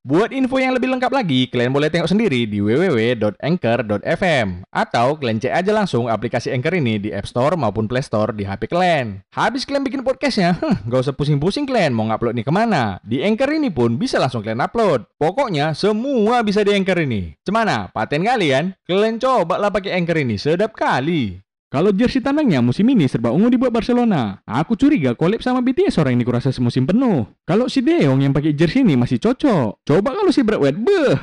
Buat info yang lebih lengkap lagi, kalian boleh tengok sendiri di www.anchor.fm atau kalian cek aja langsung aplikasi Anchor ini di App Store maupun Play Store di HP kalian. Habis kalian bikin podcastnya, huh, gak usah pusing-pusing kalian mau ngupload nih ke mana. Di Anchor ini pun bisa langsung kalian upload. Pokoknya semua bisa di Anchor ini. Cemana? Paten kalian? Kalian coba lah pakai Anchor ini, sedap kali. Kalau jersey tandangnya musim ini serba ungu dibuat Barcelona. Aku curiga collab sama BTS orang ini kurasa semusim penuh. Kalau si Deong yang pakai jersey ini masih cocok. Coba kalau si Brad White, beh,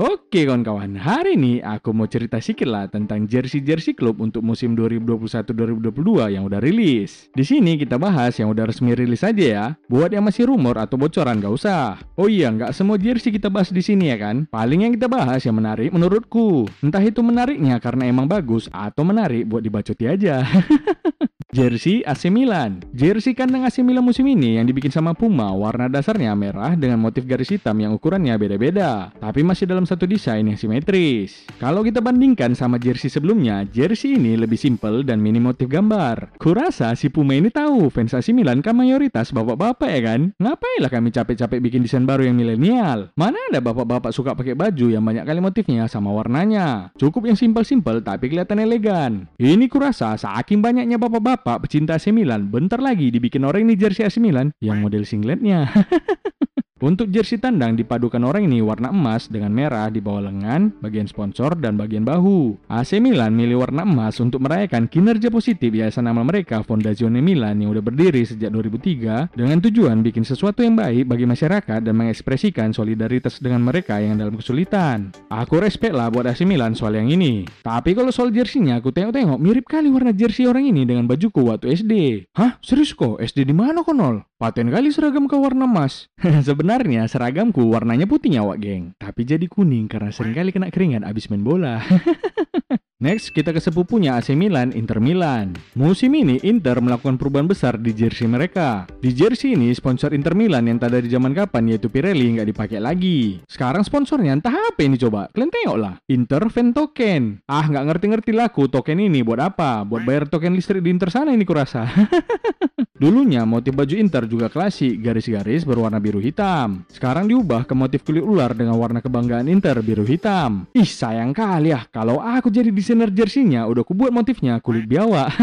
Oke kawan-kawan, hari ini aku mau cerita sedikit lah tentang jersey-jersey klub untuk musim 2021-2022 yang udah rilis. Di sini kita bahas yang udah resmi rilis aja ya. Buat yang masih rumor atau bocoran gak usah. Oh iya, nggak semua jersey kita bahas di sini ya kan? Paling yang kita bahas yang menarik menurutku. Entah itu menariknya karena emang bagus atau menarik buat dibacoti aja. Jersey AC Milan. Jersey kandang AC Milan musim ini yang dibikin sama Puma warna dasarnya merah dengan motif garis hitam yang ukurannya beda-beda, tapi masih dalam satu desain yang simetris. Kalau kita bandingkan sama jersey sebelumnya, jersey ini lebih simple dan minim motif gambar. Kurasa si Puma ini tahu fans AC Milan kan mayoritas bapak-bapak ya kan? Ngapain lah kami capek-capek bikin desain baru yang milenial? Mana ada bapak-bapak suka pakai baju yang banyak kali motifnya sama warnanya? Cukup yang simple-simple tapi kelihatan elegan. Ini kurasa saking banyaknya bapak-bapak bapak pecinta AC Milan, bentar lagi dibikin orang ini jersey AC Milan. Yang model singletnya. Untuk jersey tandang dipadukan orang ini warna emas dengan merah di bawah lengan, bagian sponsor, dan bagian bahu. AC Milan milih warna emas untuk merayakan kinerja positif yayasan nama mereka Fondazione Milan yang udah berdiri sejak 2003 dengan tujuan bikin sesuatu yang baik bagi masyarakat dan mengekspresikan solidaritas dengan mereka yang dalam kesulitan. Aku respect lah buat AC Milan soal yang ini. Tapi kalau soal jersey-nya aku tengok-tengok mirip kali warna jersey orang ini dengan bajuku waktu SD. Hah? Serius kok? SD di mana konol? Paten kali seragam ke warna emas. Sebenarnya seragamku warnanya putih nyawa, geng. Tapi jadi kuning karena sering kali kena keringat abis main bola. Next, kita ke sepupunya AC Milan, Inter Milan. Musim ini, Inter melakukan perubahan besar di jersey mereka. Di jersey ini, sponsor Inter Milan yang tak dari zaman kapan yaitu Pirelli nggak dipakai lagi. Sekarang sponsornya entah apa ini coba. Kalian tengok lah. Inter Fan Token. Ah, nggak ngerti-ngerti laku token ini buat apa? Buat bayar token listrik di Inter sana ini kurasa. Dulunya motif baju Inter juga klasik, garis-garis berwarna biru hitam. Sekarang diubah ke motif kulit ular dengan warna kebanggaan Inter biru hitam. Ih sayang kali ya, kalau aku jadi desainer jersey-nya udah kubuat motifnya kulit biawak.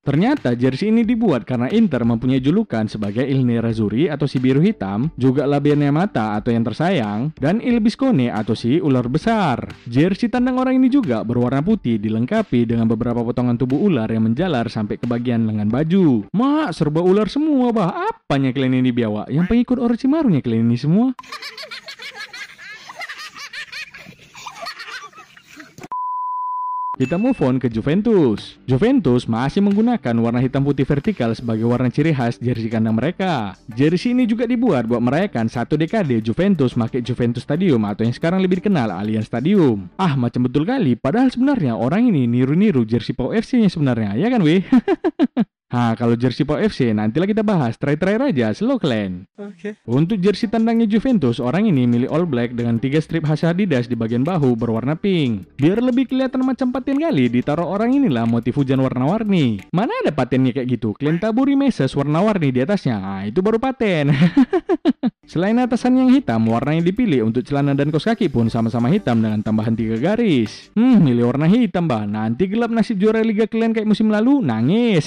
Ternyata jersey ini dibuat karena Inter mempunyai julukan sebagai Il Nerazzurri atau si biru hitam, juga La Mata atau yang tersayang, dan Il Biscone atau si ular besar. Jersey tandang orang ini juga berwarna putih dilengkapi dengan beberapa potongan tubuh ular yang menjalar sampai ke bagian lengan baju. Mak, serba ular semua bah, apanya kalian ini biawak? Yang pengikut Orochimaru nya kalian ini semua? Kita move on ke Juventus. Juventus masih menggunakan warna hitam putih vertikal sebagai warna ciri khas jersey kandang mereka. Jersey ini juga dibuat buat merayakan satu dekade Juventus pakai Juventus Stadium atau yang sekarang lebih dikenal Allianz Stadium. Ah, macam betul kali. Padahal sebenarnya orang ini niru-niru jersey Pau FC-nya sebenarnya, ya kan weh? Nah, kalau jersey Pau FC nantilah kita bahas. Try-try aja, slow clan. Oke. Okay. Untuk jersey tandangnya Juventus, orang ini milih all black dengan tiga strip khas Adidas di bagian bahu berwarna pink. Biar lebih kelihatan macam paten kali, ditaruh orang inilah motif hujan warna-warni. Mana ada patennya kayak gitu? Kalian taburi meses warna-warni di atasnya. Nah, itu baru paten. Selain atasan yang hitam, warna yang dipilih untuk celana dan kos kaki pun sama-sama hitam dengan tambahan tiga garis. Hmm, milih warna hitam bah. Nanti gelap nasib juara Liga kalian kayak musim lalu, nangis.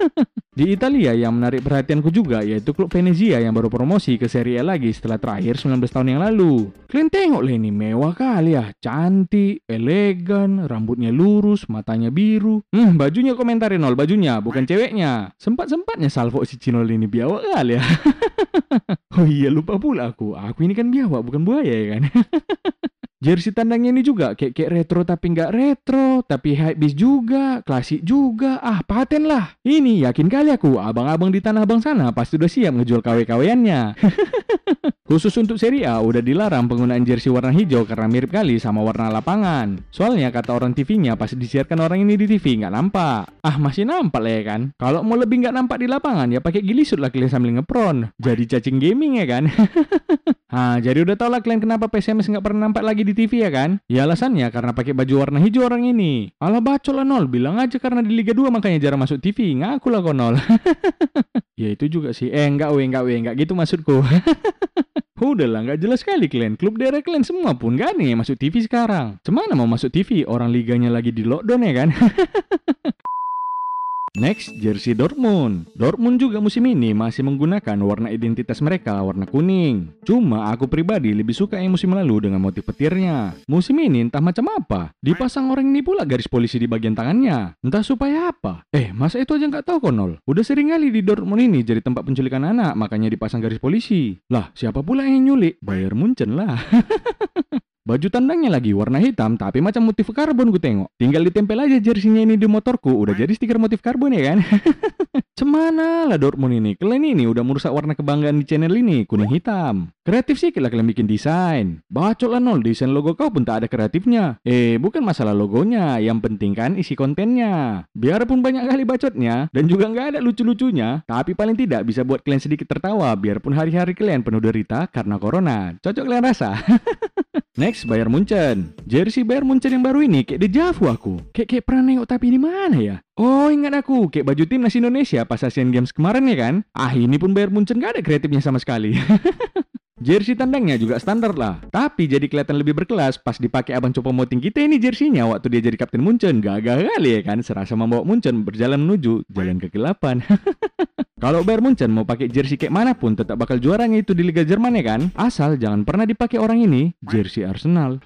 Di Italia yang menarik perhatianku juga yaitu klub Venezia yang baru promosi ke Serie A lagi setelah terakhir 19 tahun yang lalu. Kalian tengok lah ini mewah kali ya, cantik, elegan, rambutnya lurus, matanya biru. Hmm, bajunya komentarin nol bajunya, bukan ceweknya. Sempat-sempatnya salvo si Cinol ini biawak kali ya. oh iya lupa pula aku, aku ini kan biawak bukan buaya ya kan. Jersey tandangnya ini juga kayak kayak retro tapi nggak retro, tapi hype beast juga, klasik juga. Ah, paten lah. Ini yakin kali aku, abang-abang di tanah abang sana pasti udah siap ngejual KW-KW-annya. Khusus untuk Serie A udah dilarang penggunaan jersey warna hijau karena mirip kali sama warna lapangan. Soalnya kata orang TV-nya pas disiarkan orang ini di TV nggak nampak. Ah masih nampak lah ya kan. Kalau mau lebih nggak nampak di lapangan ya pakai gilisut lah kalian sambil ngepron. Jadi cacing gaming ya kan. Ah, jadi udah tau lah kalian kenapa PSMS nggak pernah nampak lagi di TV ya kan? Ya alasannya karena pakai baju warna hijau orang ini. Alah bacol lah nol, bilang aja karena di Liga 2 makanya jarang masuk TV. Ngaku lah kok nol. ya itu juga sih. Eh enggak weh, enggak weh, enggak gitu maksudku. Udahlah, nggak jelas sekali kalian. Klub daerah kalian semua pun gak nih masuk TV sekarang. Cemana mau masuk TV? Orang liganya lagi di lockdown ya kan? Next, jersey Dortmund. Dortmund juga musim ini masih menggunakan warna identitas mereka, warna kuning. Cuma aku pribadi lebih suka yang musim lalu dengan motif petirnya. Musim ini entah macam apa, dipasang orang ini pula garis polisi di bagian tangannya. Entah supaya apa. Eh, masa itu aja nggak tahu konol? Udah sering kali di Dortmund ini jadi tempat penculikan anak, makanya dipasang garis polisi. Lah, siapa pula yang nyulik? Bayar Munchen lah. Baju tandangnya lagi warna hitam tapi macam motif karbon gue tengok. Tinggal ditempel aja jersinya ini di motorku udah jadi stiker motif karbon ya kan. Cemana lah Dortmund ini. Kalian ini udah merusak warna kebanggaan di channel ini kuning hitam. Kreatif sih lah kalian bikin desain. Bacot lah nol desain logo kau pun tak ada kreatifnya. Eh bukan masalah logonya, yang penting kan isi kontennya. Biarpun banyak kali bacotnya dan juga nggak ada lucu-lucunya, tapi paling tidak bisa buat kalian sedikit tertawa biarpun hari-hari kalian penuh derita karena corona. Cocok kalian rasa? Next, Bayern Munchen. Jersey Bayern Munchen yang baru ini kayak dejavu aku. Kayak kayak pernah nengok tapi di mana ya? Oh ingat aku, kayak baju timnas Indonesia pas Asian Games kemarin ya kan? Ah ini pun Bayern Munchen gak ada kreatifnya sama sekali. Jersey tandangnya juga standar lah, tapi jadi kelihatan lebih berkelas pas dipakai abang Copo Moting kita ini jersinya waktu dia jadi kapten Munchen. Gagal kali ya kan, serasa membawa Munchen berjalan menuju jalan kegelapan. Kalau Bayern Munchen mau pakai jersey kayak mana pun tetap bakal juaranya itu di Liga Jerman ya kan? Asal jangan pernah dipakai orang ini, jersey Arsenal.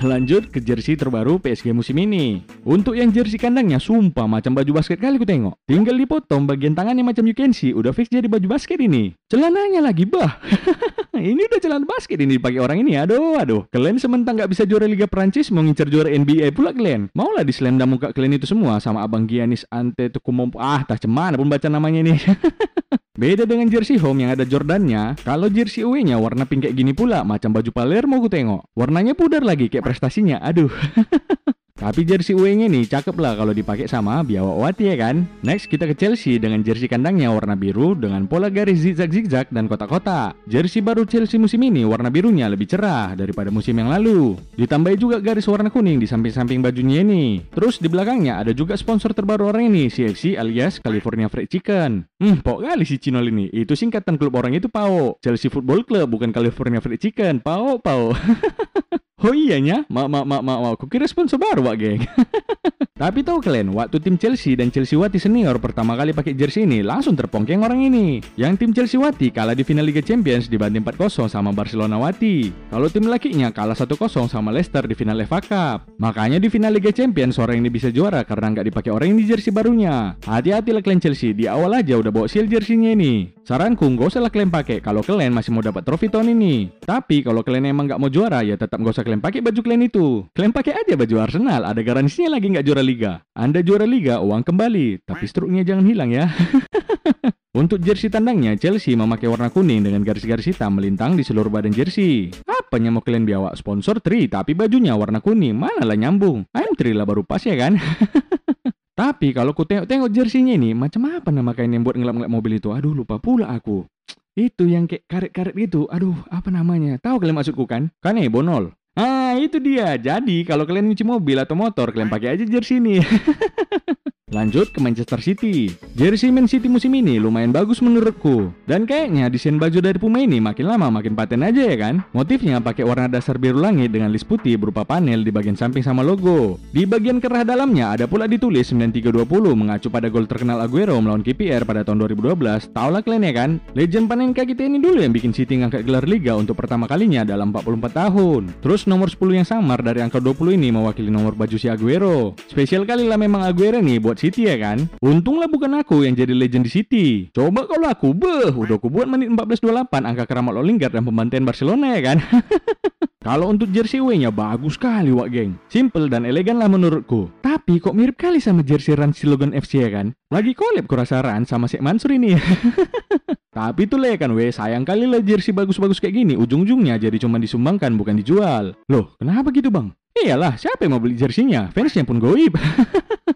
Lanjut ke jersey terbaru PSG musim ini. Untuk yang jersey kandangnya sumpah macam baju basket kali ku tengok. Tinggal dipotong bagian tangannya macam you can see, udah fix jadi baju basket ini. Celananya lagi bah. ini udah celana basket ini dipakai orang ini. Aduh, aduh. Kalian sementara nggak bisa juara Liga Prancis mau ngincar juara NBA pula kalian. Maulah diselendam muka kalian itu semua sama abang Giannis Antetokounmpo. Ah, tak cemana pun baca namanya ini. Beda dengan jersey home yang ada Jordannya, kalau jersey away-nya warna pink kayak gini pula, macam baju Palermo gue tengok. Warnanya pudar lagi kayak prestasinya, aduh. Tapi jersey away-nya nih cakep lah kalau dipakai sama Biawa Wati ya kan. Next kita ke Chelsea dengan jersey kandangnya warna biru dengan pola garis zigzag-zigzag dan kotak-kotak. Jersey baru Chelsea musim ini warna birunya lebih cerah daripada musim yang lalu. Ditambah juga garis warna kuning di samping-samping bajunya ini. Terus di belakangnya ada juga sponsor terbaru orang ini, CFC alias California Fried Chicken. Hmm, pok kali si Cinol ini. Itu singkatan klub orang itu PAO. Chelsea Football Club bukan California Fried Chicken. PAO, PAO. Oh iya nya, mak mak mak mak, aku kira sponsor baru wak geng. Tapi tahu kalian, waktu tim Chelsea dan Chelsea Wati senior pertama kali pakai jersey ini, langsung terpongkeng orang ini. Yang tim Chelsea Wati kalah di final Liga Champions dibanding 4-0 sama Barcelona Wati. Kalau tim lakinya kalah 1-0 sama Leicester di final FA Cup. Makanya di final Liga Champions orang ini bisa juara karena nggak dipakai orang ini jersey barunya. Hati-hati lah kalian Chelsea, di awal aja udah bawa seal jersey-nya ini. Saranku nggak usah lah kalian pakai kalau kalian masih mau dapat trofi tahun ini. Tapi kalau kalian emang nggak mau juara ya tetap nggak usah kalian pakai baju kalian itu. Kalian pakai aja baju Arsenal, ada garansinya lagi nggak juara liga. Anda juara liga, uang kembali, tapi struknya jangan hilang ya. Untuk jersey tandangnya, Chelsea memakai warna kuning dengan garis-garis hitam melintang di seluruh badan jersey. Apanya mau kalian biawak sponsor Tri, tapi bajunya warna kuning, mana lah nyambung. I'm Tri lah baru pas ya kan? tapi kalau ku tengok-tengok jersey-nya ini, macam apa nama kain yang buat ngelap-ngelap mobil itu? Aduh lupa pula aku. Itu yang kayak karet-karet itu. Aduh, apa namanya? Tahu kalian maksudku kan? Kan eh, bonol. Ah, itu dia. Jadi, kalau kalian nyuci mobil atau motor, kalian pakai aja jersey ini. Lanjut ke Manchester City. Jersey Man City musim ini lumayan bagus menurutku. Dan kayaknya desain baju dari Puma ini makin lama makin paten aja ya kan? Motifnya pakai warna dasar biru langit dengan list putih berupa panel di bagian samping sama logo. Di bagian kerah dalamnya ada pula ditulis 9320 mengacu pada gol terkenal Aguero melawan KPR pada tahun 2012. Tau lah kalian ya kan? Legend Panenka kita ini dulu yang bikin City ngangkat gelar Liga untuk pertama kalinya dalam 44 tahun. Terus nomor 10 yang samar dari angka 20 ini mewakili nomor baju si Aguero. Spesial kali lah memang Aguero nih buat City ya kan. Untunglah bukan aku yang jadi legend di City. Coba kalau aku, beh, udah aku buat menit 14.28 angka keramat Lingard dan pembantaian Barcelona ya kan. Kalau untuk jersey away-nya bagus sekali wak geng. Simple dan elegan lah menurutku. Tapi kok mirip kali sama jersey Rans Logan FC ya kan? Lagi collab kurasa Rans sama Sek Mansur ini. Tapi itu lah ya kan weh, sayang kali lah jersey bagus-bagus kayak gini. Ujung-ujungnya jadi cuma disumbangkan bukan dijual. Loh, kenapa gitu bang? Iyalah, siapa yang mau beli jersinya? Fansnya pun goib.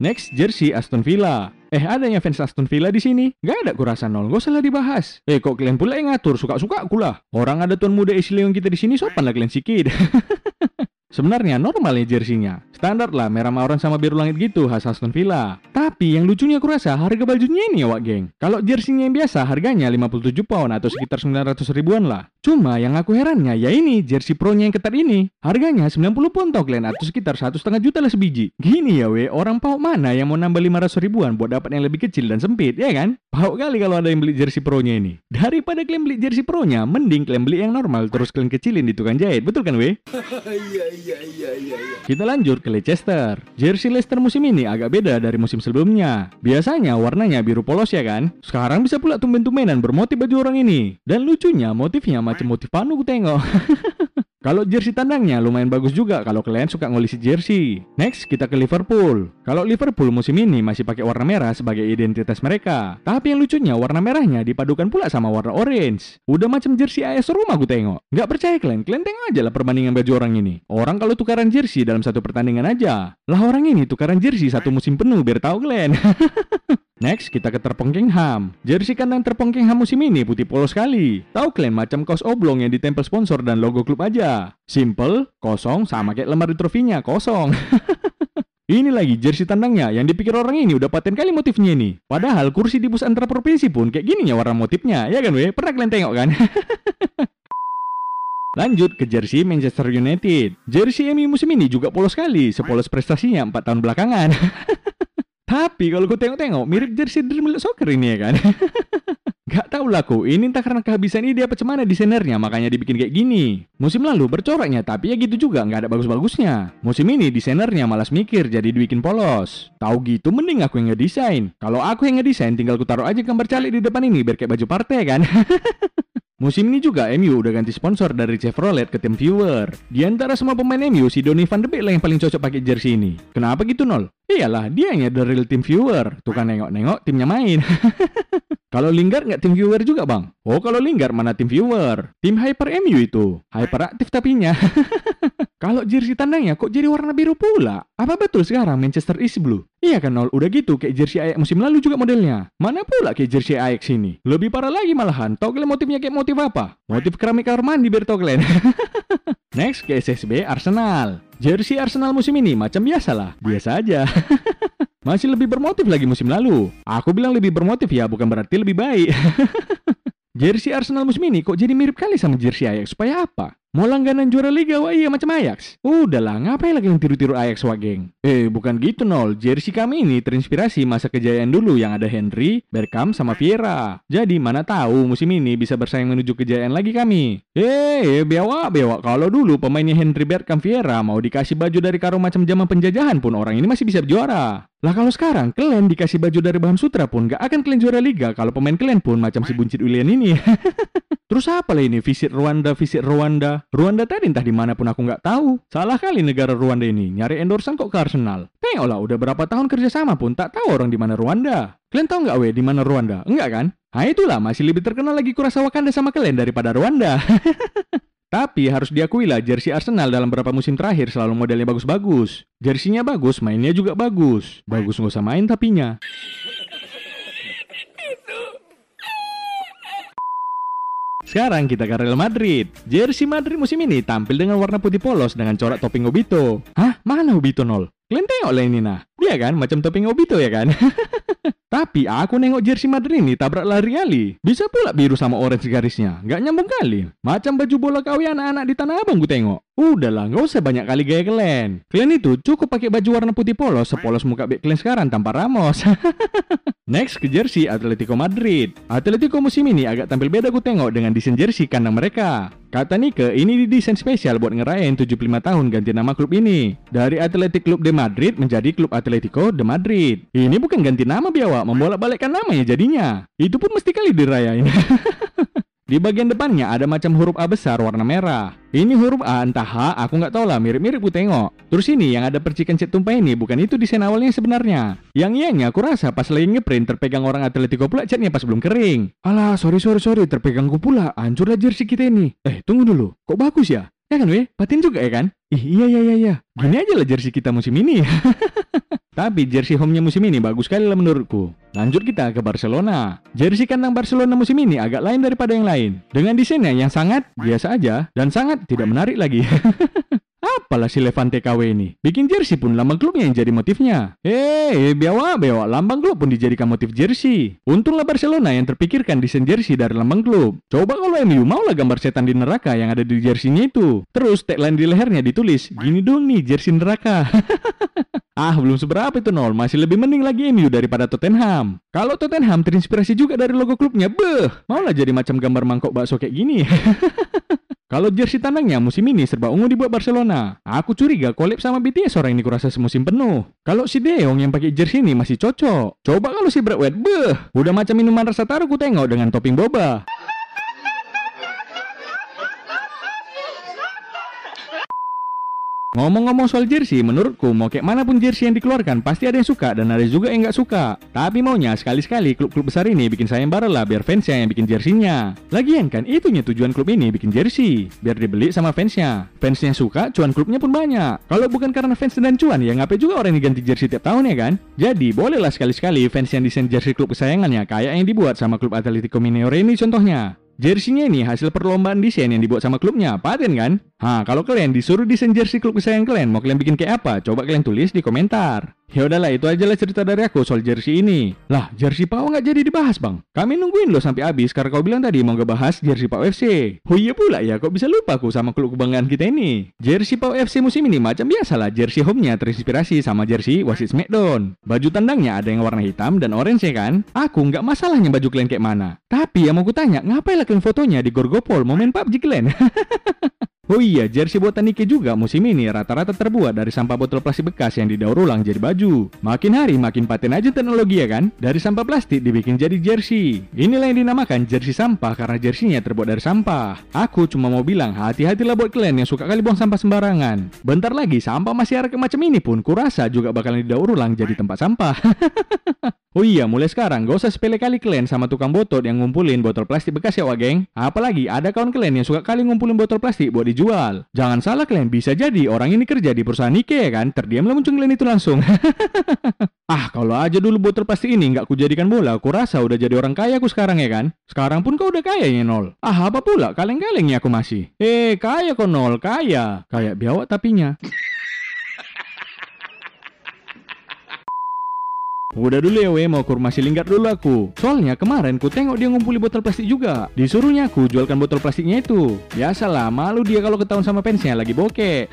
Next, jersey Aston Villa. Eh, adanya fans Aston Villa di sini. Gak ada kurasa nol, gak usah lah dibahas. Eh, kok kalian pula yang ngatur? Suka-suka aku lah. Orang ada tuan muda isi kita di sini, sopan lah kalian sikit. Sebenarnya normal ya jersinya. Standar lah merah orange sama biru langit gitu khas Aston Villa. Tapi yang lucunya aku rasa harga bajunya ini ya wak geng. Kalau jersinya yang biasa harganya 57 pound atau sekitar 900 ribuan lah. Cuma yang aku herannya ya ini jersey pro-nya yang ketat ini. Harganya 90 pound tau kalian atau sekitar satu setengah juta lah sebiji. Gini ya we, orang pau mana yang mau nambah 500 ribuan buat dapat yang lebih kecil dan sempit ya kan? Pau kali kalau ada yang beli jersey pro-nya ini. Daripada kalian beli jersey pro-nya, mending kalian beli yang normal terus kalian kecilin di tukang jahit. Betul kan we? Iya iya iya iya. Kita lanjut ke Leicester. Jersey Leicester musim ini agak beda dari musim sebelumnya. Biasanya warnanya biru polos ya kan? Sekarang bisa pula tumben-tumbenan bermotif baju orang ini. Dan lucunya motifnya macam motif panu ku tengok. Kalau jersey tandangnya lumayan bagus juga kalau kalian suka ngolisi jersey. Next, kita ke Liverpool. Kalau Liverpool musim ini masih pakai warna merah sebagai identitas mereka. Tapi yang lucunya warna merahnya dipadukan pula sama warna orange. Udah macam jersey AS Roma gue tengok. Nggak percaya kalian? Kalian tengok aja lah perbandingan baju orang ini. Orang kalau tukaran jersey dalam satu pertandingan aja. Lah orang ini tukaran jersey satu musim penuh biar tahu kalian. Next, kita ke Terpongkingham. Jersey kandang Terpongkingham musim ini putih polos sekali. Tahu kalian macam kaos oblong yang ditempel sponsor dan logo klub aja. Simple, kosong, sama kayak lemari trofinya, kosong. ini lagi jersey tandangnya yang dipikir orang ini udah paten kali motifnya ini. Padahal kursi di bus antar provinsi pun kayak gini ya warna motifnya, ya kan weh? Pernah kalian tengok kan? Lanjut ke jersey Manchester United. Jersey MU musim ini juga polos sekali, sepolos prestasinya 4 tahun belakangan. Tapi kalau gue tengok-tengok mirip jersey Dream Soccer ini ya kan. Gak tau lah aku, ini entah karena kehabisan ide apa cemana desainernya makanya dibikin kayak gini. Musim lalu bercoraknya tapi ya gitu juga nggak ada bagus-bagusnya. Musim ini desainernya malas mikir jadi dibikin polos. Tahu gitu mending aku yang ngedesain. Kalau aku yang ngedesain tinggal ku taruh aja gambar calik di depan ini biar kayak baju partai kan. Musim ini juga MU udah ganti sponsor dari Chevrolet ke tim viewer. Di antara semua pemain MU, si Donny van de Beek lah yang paling cocok pakai jersey ini. Kenapa gitu nol? Iyalah, dia yang the real team viewer. Tuh kan nengok-nengok timnya main. kalau Lingard nggak tim viewer juga bang? Oh kalau Lingard mana tim viewer? Tim Hyper MU itu. Hyperaktif tapinya. kalau jersey tandangnya kok jadi warna biru pula? Apa betul sekarang Manchester is blue? Iya kan nol, udah gitu kayak jersey Ajax musim lalu juga modelnya. Mana pula kayak jersey Ajax ini? Lebih parah lagi malahan. Kalian motifnya kayak motif apa? Motif keramik kamar mandi biar. Next ke SSB Arsenal. Jersey Arsenal musim ini macam biasa lah, biasa aja. Masih lebih bermotif lagi musim lalu. Aku bilang lebih bermotif ya, bukan berarti lebih baik. jersey Arsenal musim ini kok jadi mirip kali sama jersey Ajax, supaya apa? Mau langganan juara liga wah iya macam Ajax. Udahlah, ngapain lagi yang tiru-tiru Ajax wah geng? Eh, bukan gitu nol. Jersey kami ini terinspirasi masa kejayaan dulu yang ada Henry, Bergkamp sama Vieira. Jadi mana tahu musim ini bisa bersaing menuju kejayaan lagi kami. Eh, bewa bewa. Kalau dulu pemainnya Henry, Bergkamp, Vieira mau dikasih baju dari karo macam zaman penjajahan pun orang ini masih bisa juara. Lah kalau sekarang kalian dikasih baju dari bahan sutra pun gak akan kalian juara liga kalau pemain kalian pun macam si buncit William ini. Terus apa lah ini visit Rwanda, visit Rwanda? Rwanda tadi entah di mana pun aku nggak tahu. Salah kali negara Rwanda ini nyari endorsan kok ke Arsenal. Tengoklah udah berapa tahun kerjasama pun tak tahu orang di mana Rwanda. Kalian tahu nggak weh di mana Rwanda? Enggak kan? Nah itulah masih lebih terkenal lagi kurasa Wakanda sama kalian daripada Rwanda. Tapi harus diakui lah jersey Arsenal dalam beberapa musim terakhir selalu modelnya bagus-bagus. Jersinya bagus, mainnya juga bagus. Bagus nggak usah main tapinya. Sekarang kita ke Real Madrid. Jersey Madrid musim ini tampil dengan warna putih polos dengan corak topping Obito. Hah? Mana Obito nol? Kalian tengok lah ini nah. Dia kan macam topping Obito ya kan? Tapi aku nengok jersey Madrid ini tabrak lari kali. Bisa pula biru sama orange garisnya. Nggak nyambung kali. Macam baju bola kawi anak-anak di Tanah Abang gue tengok. Udahlah, nggak usah banyak kali gaya kalian. Kalian itu cukup pakai baju warna putih polos sepolos muka bek kalian sekarang tanpa Ramos. Next ke jersey Atletico Madrid. Atletico musim ini agak tampil beda gue tengok dengan desain jersey kandang mereka. Kata Nike, ini didesain spesial buat ngerayain 75 tahun ganti nama klub ini. Dari Athletic Club de Madrid menjadi Klub Atletico de Madrid. Ini bukan ganti nama biawak, membolak-balikkan namanya jadinya. Itu pun mesti kali dirayain. Di bagian depannya ada macam huruf A besar warna merah. Ini huruf A entah H, aku nggak tahu lah, mirip-mirip gue tengok. Terus ini yang ada percikan cat tumpah ini bukan itu desain awalnya sebenarnya. Yang ianya aku rasa pas lagi ngeprint terpegang orang Atletico pula catnya pas belum kering. Alah, sorry sorry sorry, terpegang gue pula. Hancur lah jersey kita ini. Eh, tunggu dulu. Kok bagus ya? Ya kan weh, patin juga ya kan? Ih, iya iya iya iya. Gini aja lah jersey kita musim ini. Tapi jersey home-nya musim ini bagus sekali lah menurutku. Lanjut kita ke Barcelona. Jersey kandang Barcelona musim ini agak lain daripada yang lain. Dengan desainnya yang sangat biasa aja dan sangat tidak menarik lagi. Apalah si Levante KW ini? Bikin jersey pun lambang klubnya yang jadi motifnya. Eh, biawa biawa lambang klub pun dijadikan motif jersey. Untunglah Barcelona yang terpikirkan desain jersey dari lambang klub. Coba kalau MU maulah gambar setan di neraka yang ada di jerseynya itu. Terus tagline di lehernya ditulis, gini dong nih jersey neraka. Ah, belum seberapa itu nol. Masih lebih mending lagi MU daripada Tottenham. Kalau Tottenham terinspirasi juga dari logo klubnya, beh, maulah jadi macam gambar mangkok bakso kayak gini. Kalau jersey tandangnya musim ini serba ungu dibuat Barcelona. Aku curiga collab sama BTS orang ini kurasa semusim penuh. Kalau si Deong yang pakai jersey ini masih cocok. Coba kalau si Bradway, beh, udah macam minuman rasa taruh ku tengok dengan topping boba. Ngomong-ngomong soal jersey, menurutku mau kayak mana pun jersey yang dikeluarkan pasti ada yang suka dan ada juga yang nggak suka. Tapi maunya sekali-sekali klub-klub besar ini bikin sayembara lah biar fansnya yang bikin jersinya. Lagian kan itunya tujuan klub ini bikin jersey, biar dibeli sama fansnya. Fansnya suka, cuan klubnya pun banyak. Kalau bukan karena fans dan cuan ya ngapain juga orang yang ganti jersey tiap tahun ya kan? Jadi bolehlah sekali-sekali fans yang desain jersey klub kesayangannya kayak yang dibuat sama klub Atletico Mineiro ini contohnya. Jersey-nya ini hasil perlombaan desain yang dibuat sama klubnya, paten kan? Ha, kalau kalian disuruh desain jersey klub kesayangan kalian, mau kalian bikin kayak apa? Coba kalian tulis di komentar. Ya udahlah, itu aja lah cerita dari aku soal jersey ini. Lah, jersey Pau nggak jadi dibahas bang? Kami nungguin lo sampai habis karena kau bilang tadi mau ngebahas jersey Pau FC. Oh iya pula ya, kok bisa lupa aku sama klub kebanggaan kita ini? Jersey Pau FC musim ini macam biasa lah, jersey home-nya terinspirasi sama jersey Wasit Smackdown. Baju tandangnya ada yang warna hitam dan orange ya kan? Aku nggak masalahnya baju kalian kayak mana. Tapi yang mau kutanya, ngapain lah kalian fotonya di Gorgopol main PUBG kalian? Oh iya, jersey buatan Nike juga musim ini rata-rata terbuat dari sampah botol plastik bekas yang didaur ulang jadi baju. Makin hari makin paten aja teknologi ya kan? Dari sampah plastik dibikin jadi jersey. Inilah yang dinamakan jersey sampah karena jerseynya terbuat dari sampah. Aku cuma mau bilang hati-hatilah buat kalian yang suka kali buang sampah sembarangan. Bentar lagi sampah masih masyarakat macam ini pun kurasa juga bakalan didaur ulang jadi tempat sampah. Oh iya, mulai sekarang gak usah sepele kali kalian sama tukang botol yang ngumpulin botol plastik bekas ya, wah geng. Apalagi ada kawan kalian yang suka kali ngumpulin botol plastik buat dijual. Jangan salah kalian, bisa jadi orang ini kerja di perusahaan Nike ya kan, terdiamlah muncul kalian itu langsung. ah, kalau aja dulu botol plastik ini nggak kujadikan bola, aku rasa udah jadi orang kaya aku sekarang ya kan. Sekarang pun kau udah kaya ya nol. Ah, apa pula, kaleng-kalengnya aku masih. Eh, kaya kok nol, kaya. Kayak biawak tapinya. Udah dulu ya we, mau ke rumah si dulu aku. Soalnya kemarin ku tengok dia ngumpuli botol plastik juga. Disuruhnya aku jualkan botol plastiknya itu. Biasalah, malu dia kalau ketahuan sama fansnya lagi bokeh.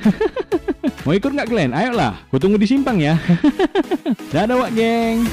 mau ikut nggak kalian? Ayolah, ku tunggu di simpang ya. Dadah wak geng.